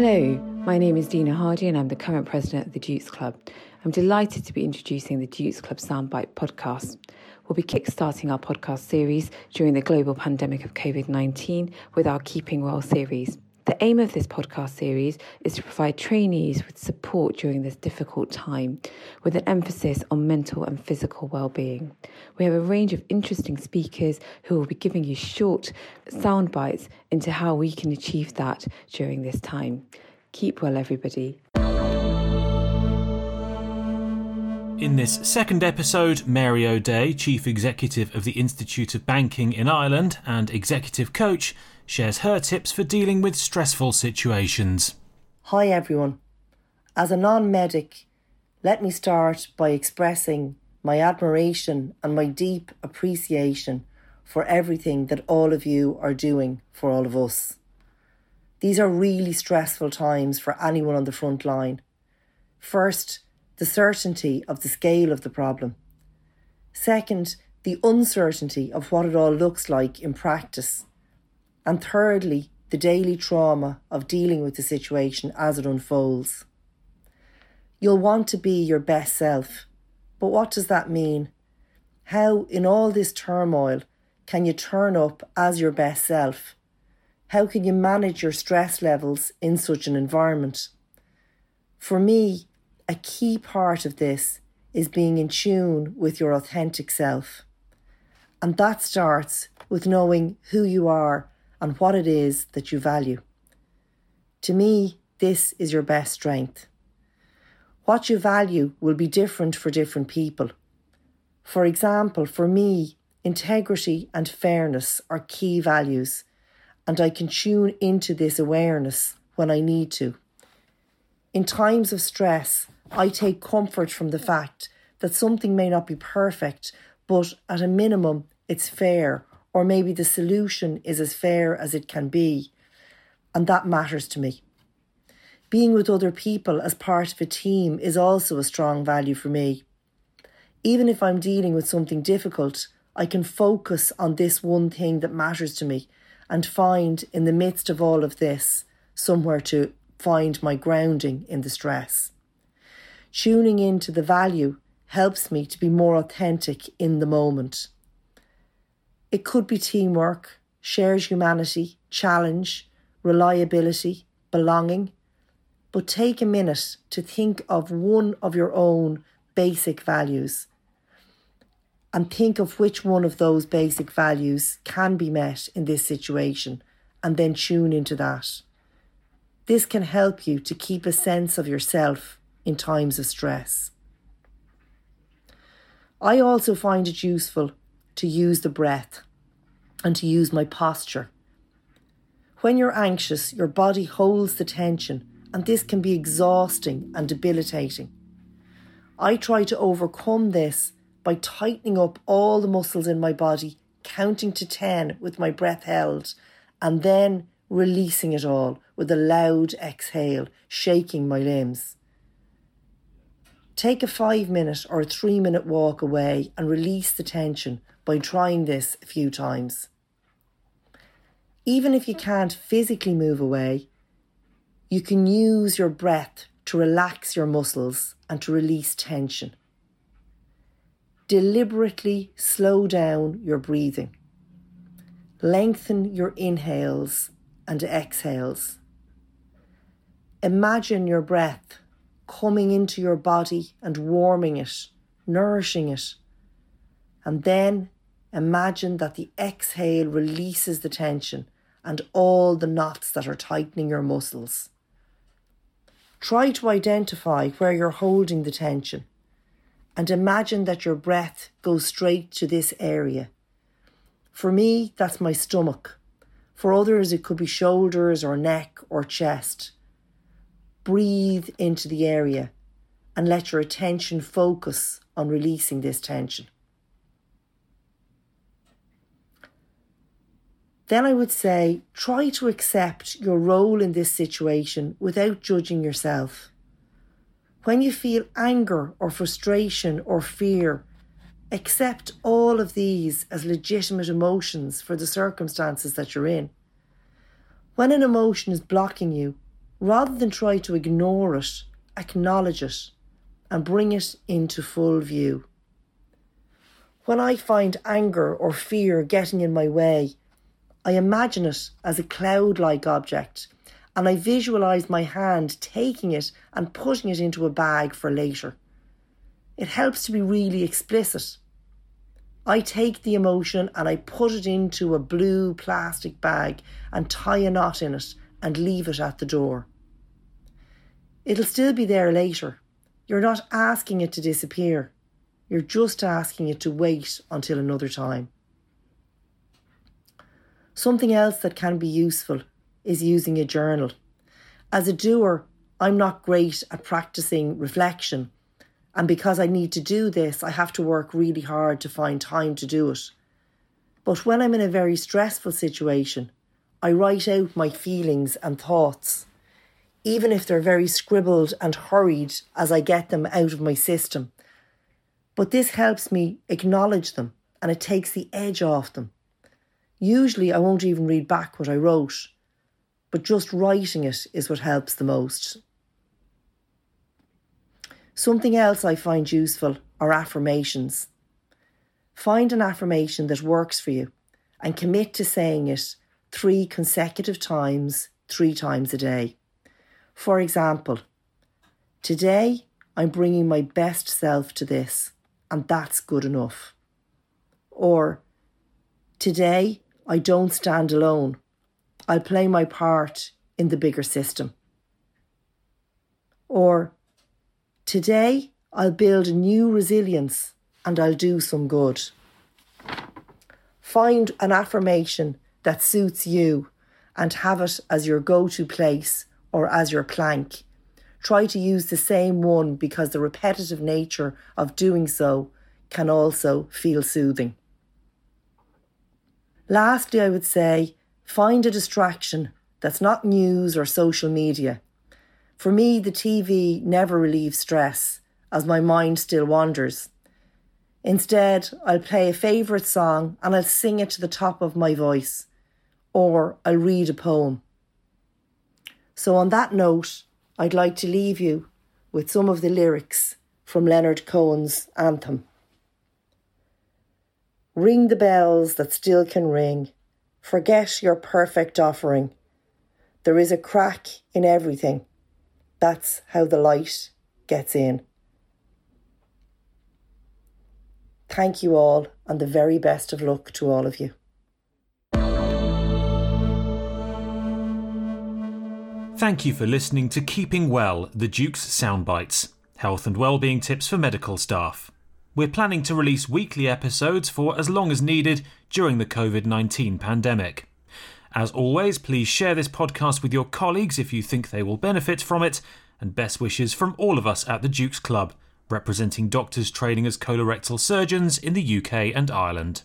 Hello, my name is Dina Hardy and I'm the current president of the Dukes Club. I'm delighted to be introducing the Dukes Club Soundbite podcast. We'll be kickstarting our podcast series during the global pandemic of COVID 19 with our Keeping Well series. The aim of this podcast series is to provide trainees with support during this difficult time, with an emphasis on mental and physical well-being. We have a range of interesting speakers who will be giving you short sound bites into how we can achieve that during this time. Keep well, everybody. In this second episode, Mary O'Dea, Chief Executive of the Institute of Banking in Ireland and Executive Coach, shares her tips for dealing with stressful situations. Hi everyone. As a non medic, let me start by expressing my admiration and my deep appreciation for everything that all of you are doing for all of us. These are really stressful times for anyone on the front line. First, the certainty of the scale of the problem. Second, the uncertainty of what it all looks like in practice. And thirdly, the daily trauma of dealing with the situation as it unfolds. You'll want to be your best self, but what does that mean? How, in all this turmoil, can you turn up as your best self? How can you manage your stress levels in such an environment? For me, a key part of this is being in tune with your authentic self. And that starts with knowing who you are and what it is that you value. To me, this is your best strength. What you value will be different for different people. For example, for me, integrity and fairness are key values, and I can tune into this awareness when I need to. In times of stress, I take comfort from the fact that something may not be perfect, but at a minimum, it's fair or maybe the solution is as fair as it can be. And that matters to me. Being with other people as part of a team is also a strong value for me. Even if I'm dealing with something difficult, I can focus on this one thing that matters to me and find, in the midst of all of this, somewhere to find my grounding in the stress. Tuning into the value helps me to be more authentic in the moment. It could be teamwork, shared humanity, challenge, reliability, belonging. But take a minute to think of one of your own basic values and think of which one of those basic values can be met in this situation and then tune into that. This can help you to keep a sense of yourself in times of stress. I also find it useful to use the breath and to use my posture. When you're anxious, your body holds the tension, and this can be exhausting and debilitating. I try to overcome this by tightening up all the muscles in my body, counting to 10 with my breath held, and then releasing it all with a loud exhale, shaking my limbs. Take a five minute or a three minute walk away and release the tension by trying this a few times. Even if you can't physically move away, you can use your breath to relax your muscles and to release tension. Deliberately slow down your breathing. Lengthen your inhales and exhales. Imagine your breath coming into your body and warming it, nourishing it. And then imagine that the exhale releases the tension and all the knots that are tightening your muscles. Try to identify where you're holding the tension and imagine that your breath goes straight to this area. For me, that's my stomach. For others, it could be shoulders or neck or chest breathe into the area and let your attention focus on releasing this tension. Then I would say try to accept your role in this situation without judging yourself. When you feel anger or frustration or fear, accept all of these as legitimate emotions for the circumstances that you're in. When an emotion is blocking you, rather than try to ignore it, acknowledge it and bring it into full view. When I find anger or fear getting in my way, I imagine it as a cloud like object and I visualize my hand taking it and putting it into a bag for later. It helps to be really explicit. I take the emotion and I put it into a blue plastic bag and tie a knot in it and leave it at the door. It'll still be there later. You're not asking it to disappear. You're just asking it to wait until another time. Something else that can be useful is using a journal. As a doer, I'm not great at practicing reflection, and because I need to do this, I have to work really hard to find time to do it. But when I'm in a very stressful situation, I write out my feelings and thoughts even if they're very scribbled and hurried as I get them out of my system. But this helps me acknowledge them and it takes the edge off them. Usually, I won't even read back what I wrote, but just writing it is what helps the most. Something else I find useful are affirmations. Find an affirmation that works for you and commit to saying it three consecutive times, three times a day. For example, today I'm bringing my best self to this, and that's good enough. Or, today I don't stand alone. I'll play my part in the bigger system. Or, today I'll build new resilience and I'll do some good. Find an affirmation that suits you and have it as your go to place or as your plank. Try to use the same one because the repetitive nature of doing so can also feel soothing. Lastly, I would say find a distraction that's not news or social media. For me, the TV never relieves stress as my mind still wanders. Instead, I'll play a favourite song and I'll sing it to the top of my voice, or I'll read a poem. So, on that note, I'd like to leave you with some of the lyrics from Leonard Cohen's anthem. Ring the bells that still can ring. Forget your perfect offering. There is a crack in everything. That's how the light gets in. Thank you all, and the very best of luck to all of you. Thank you for listening to Keeping Well, the Duke's Soundbites, health and well-being tips for medical staff. We're planning to release weekly episodes for as long as needed during the COVID-19 pandemic. As always, please share this podcast with your colleagues if you think they will benefit from it, and best wishes from all of us at the Duke's Club, representing doctors training as colorectal surgeons in the UK and Ireland.